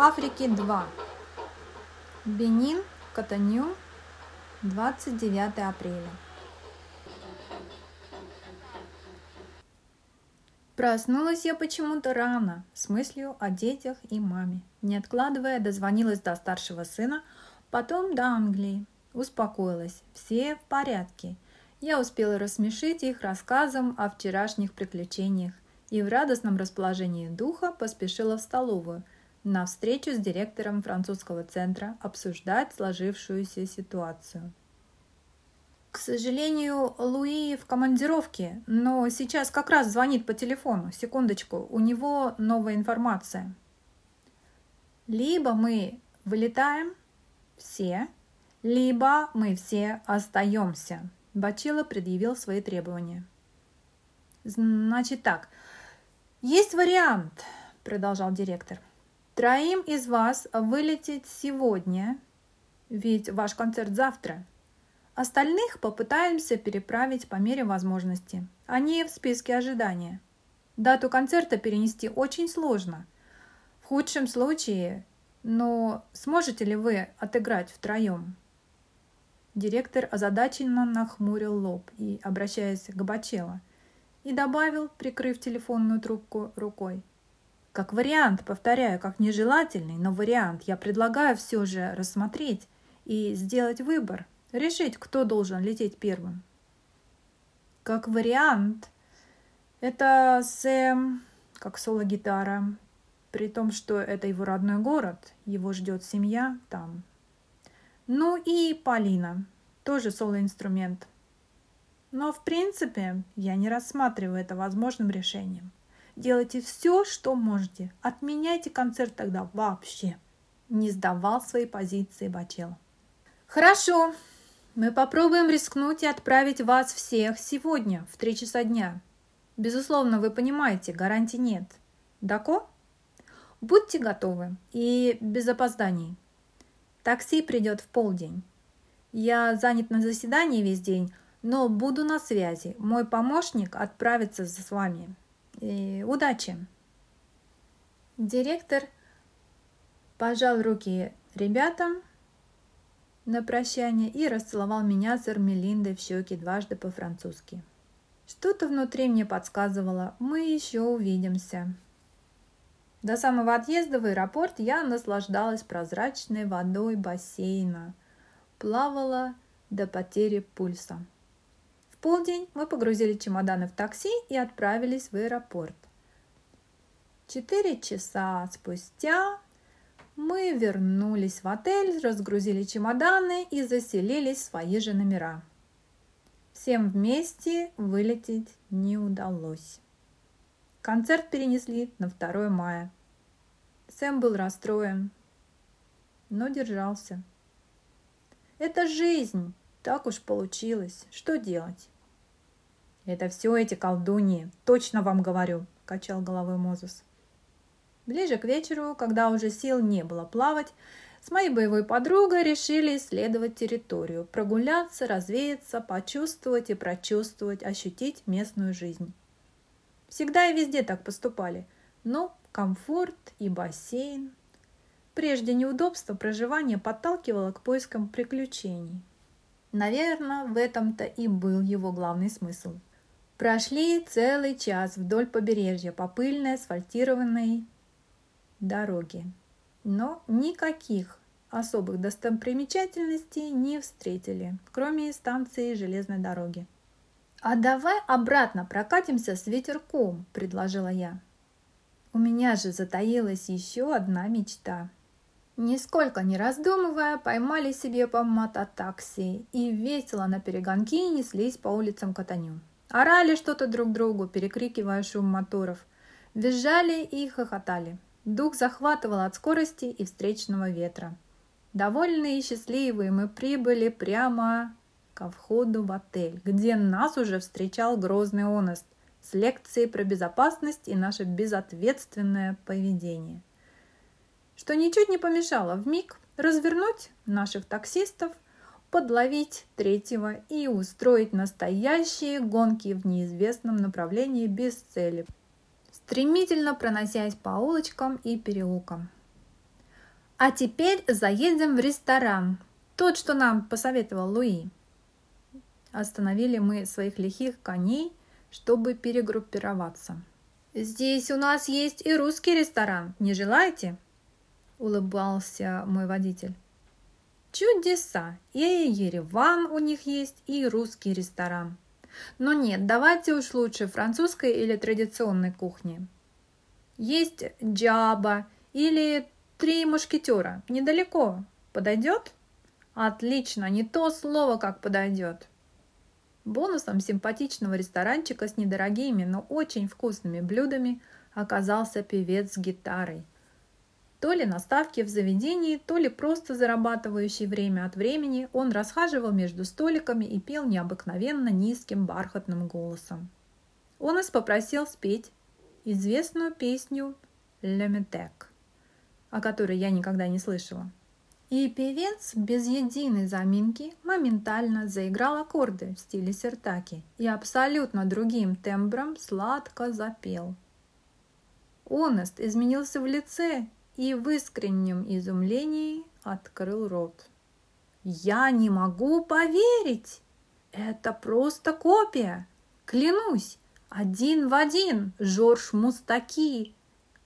Африки 2. Бенин, Катаню, 29 апреля. Проснулась я почему-то рано, с мыслью о детях и маме. Не откладывая, дозвонилась до старшего сына, потом до Англии. Успокоилась, все в порядке. Я успела рассмешить их рассказом о вчерашних приключениях и в радостном расположении духа поспешила в столовую на встречу с директором французского центра обсуждать сложившуюся ситуацию. К сожалению, Луи в командировке, но сейчас как раз звонит по телефону. Секундочку, у него новая информация. Либо мы вылетаем все, либо мы все остаемся. Бачила предъявил свои требования. Значит так, есть вариант, продолжал директор. Троим из вас вылететь сегодня, ведь ваш концерт завтра – Остальных попытаемся переправить по мере возможности. Они в списке ожидания. Дату концерта перенести очень сложно. В худшем случае, но сможете ли вы отыграть втроем? Директор озадаченно нахмурил лоб и, обращаясь к Бачелло, и добавил, прикрыв телефонную трубку рукой. Как вариант, повторяю, как нежелательный, но вариант, я предлагаю все же рассмотреть и сделать выбор – решить, кто должен лететь первым. Как вариант, это Сэм, как соло-гитара, при том, что это его родной город, его ждет семья там. Ну и Полина, тоже соло-инструмент. Но в принципе я не рассматриваю это возможным решением. Делайте все, что можете. Отменяйте концерт тогда вообще. Не сдавал свои позиции Бачел. Хорошо, мы попробуем рискнуть и отправить вас всех сегодня в три часа дня. Безусловно, вы понимаете, гарантий нет. Дако? Будьте готовы и без опозданий. Такси придет в полдень. Я занят на заседании весь день, но буду на связи. Мой помощник отправится с вами. И удачи! Директор пожал руки ребятам на прощание и расцеловал меня с Эрмелиндой в щеки дважды по-французски. Что-то внутри мне подсказывало, мы еще увидимся. До самого отъезда в аэропорт я наслаждалась прозрачной водой бассейна, плавала до потери пульса. Полдень мы погрузили чемоданы в такси и отправились в аэропорт. Четыре часа спустя мы вернулись в отель, разгрузили чемоданы и заселились в свои же номера. Всем вместе вылететь не удалось. Концерт перенесли на 2 мая. Сэм был расстроен, но держался. Это жизнь, так уж получилось. Что делать? Это все эти колдуньи, точно вам говорю, качал головой Мозес. Ближе к вечеру, когда уже сил не было плавать, с моей боевой подругой решили исследовать территорию, прогуляться, развеяться, почувствовать и прочувствовать, ощутить местную жизнь. Всегда и везде так поступали, но комфорт и бассейн. Прежде неудобство проживания подталкивало к поискам приключений. Наверное, в этом-то и был его главный смысл. Прошли целый час вдоль побережья по пыльной асфальтированной дороги. Но никаких особых достопримечательностей не встретили, кроме станции железной дороги. «А давай обратно прокатимся с ветерком», – предложила я. У меня же затаилась еще одна мечта. Нисколько не раздумывая, поймали себе по мототакси и весело на перегонки неслись по улицам Катаню. Орали что-то друг другу, перекрикивая шум моторов. Визжали и хохотали. Дух захватывал от скорости и встречного ветра. Довольные и счастливые мы прибыли прямо ко входу в отель, где нас уже встречал грозный Онест с лекцией про безопасность и наше безответственное поведение. Что ничуть не помешало в миг развернуть наших таксистов, подловить третьего и устроить настоящие гонки в неизвестном направлении без цели – стремительно проносясь по улочкам и переулкам. А теперь заедем в ресторан. Тот, что нам посоветовал Луи. Остановили мы своих лихих коней, чтобы перегруппироваться. «Здесь у нас есть и русский ресторан. Не желаете?» Улыбался мой водитель. Чудеса! И Ереван у них есть, и русский ресторан. Но нет, давайте уж лучше французской или традиционной кухни. Есть джаба или три мушкетера. Недалеко. Подойдет? Отлично, не то слово, как подойдет. Бонусом симпатичного ресторанчика с недорогими, но очень вкусными блюдами оказался певец с гитарой. То ли на ставке в заведении, то ли просто зарабатывающий время от времени, он расхаживал между столиками и пел необыкновенно низким бархатным голосом. Он нас попросил спеть известную песню «Леметек», о которой я никогда не слышала. И певец без единой заминки моментально заиграл аккорды в стиле сертаки и абсолютно другим тембром сладко запел. Онест изменился в лице и в искреннем изумлении открыл рот. «Я не могу поверить! Это просто копия! Клянусь, один в один Жорж Мустаки!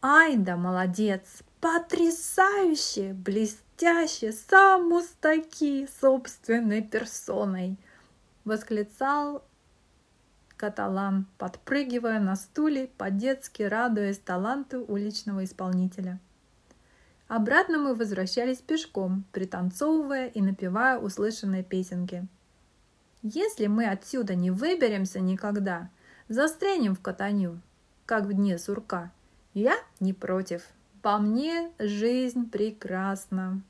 Ай да молодец! Потрясающе! Блестяще!» блестяще, сам Мустаки собственной персоной!» – восклицал каталан, подпрыгивая на стуле, по-детски радуясь таланту уличного исполнителя. Обратно мы возвращались пешком, пританцовывая и напевая услышанные песенки. Если мы отсюда не выберемся никогда, застрянем в катаню, как в дне сурка, я не против. По мне жизнь прекрасна.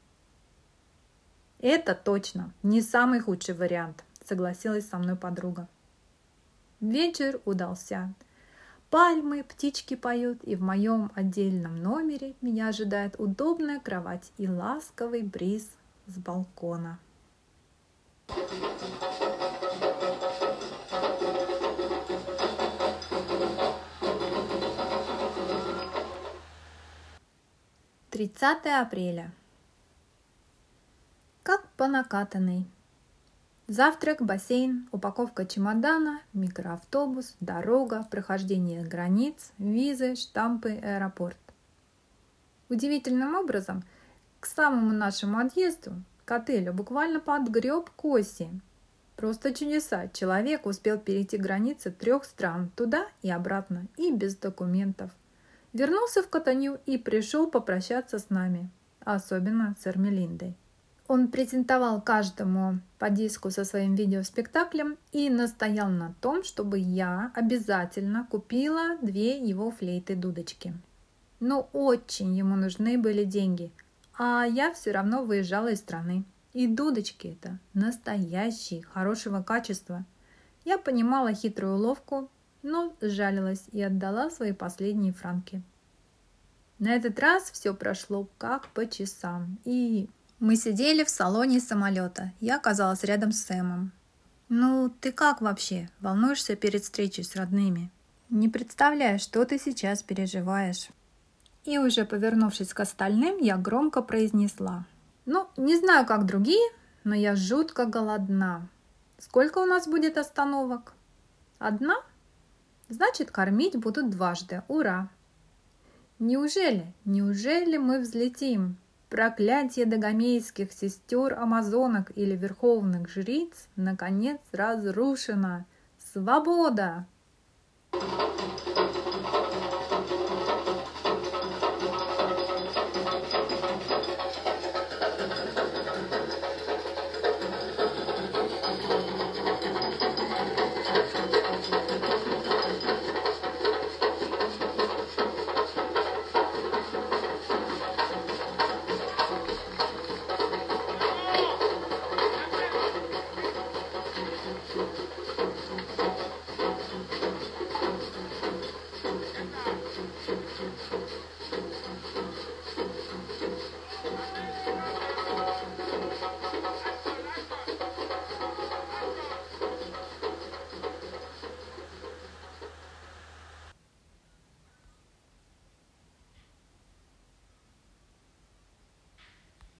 Это точно не самый худший вариант, согласилась со мной подруга. Вечер удался. Пальмы, птички поют, и в моем отдельном номере меня ожидает удобная кровать и ласковый бриз с балкона. Тридцатое апреля как по накатанной. Завтрак, бассейн, упаковка чемодана, микроавтобус, дорога, прохождение границ, визы, штампы, аэропорт. Удивительным образом, к самому нашему отъезду, к отелю, буквально подгреб к оси. Просто чудеса. Человек успел перейти границы трех стран, туда и обратно, и без документов. Вернулся в Катанью и пришел попрощаться с нами, особенно с Эрмелиндой. Он презентовал каждому по диску со своим видеоспектаклем и настоял на том, чтобы я обязательно купила две его флейты-дудочки. Но очень ему нужны были деньги, а я все равно выезжала из страны. И дудочки это настоящие, хорошего качества. Я понимала хитрую уловку, но сжалилась и отдала свои последние франки. На этот раз все прошло как по часам, и мы сидели в салоне самолета. Я оказалась рядом с Сэмом. «Ну, ты как вообще? Волнуешься перед встречей с родными?» «Не представляю, что ты сейчас переживаешь». И уже повернувшись к остальным, я громко произнесла. «Ну, не знаю, как другие, но я жутко голодна. Сколько у нас будет остановок?» «Одна?» «Значит, кормить будут дважды. Ура!» «Неужели, неужели мы взлетим?» Проклятие догомейских сестер амазонок или верховных жриц наконец разрушено. Свобода!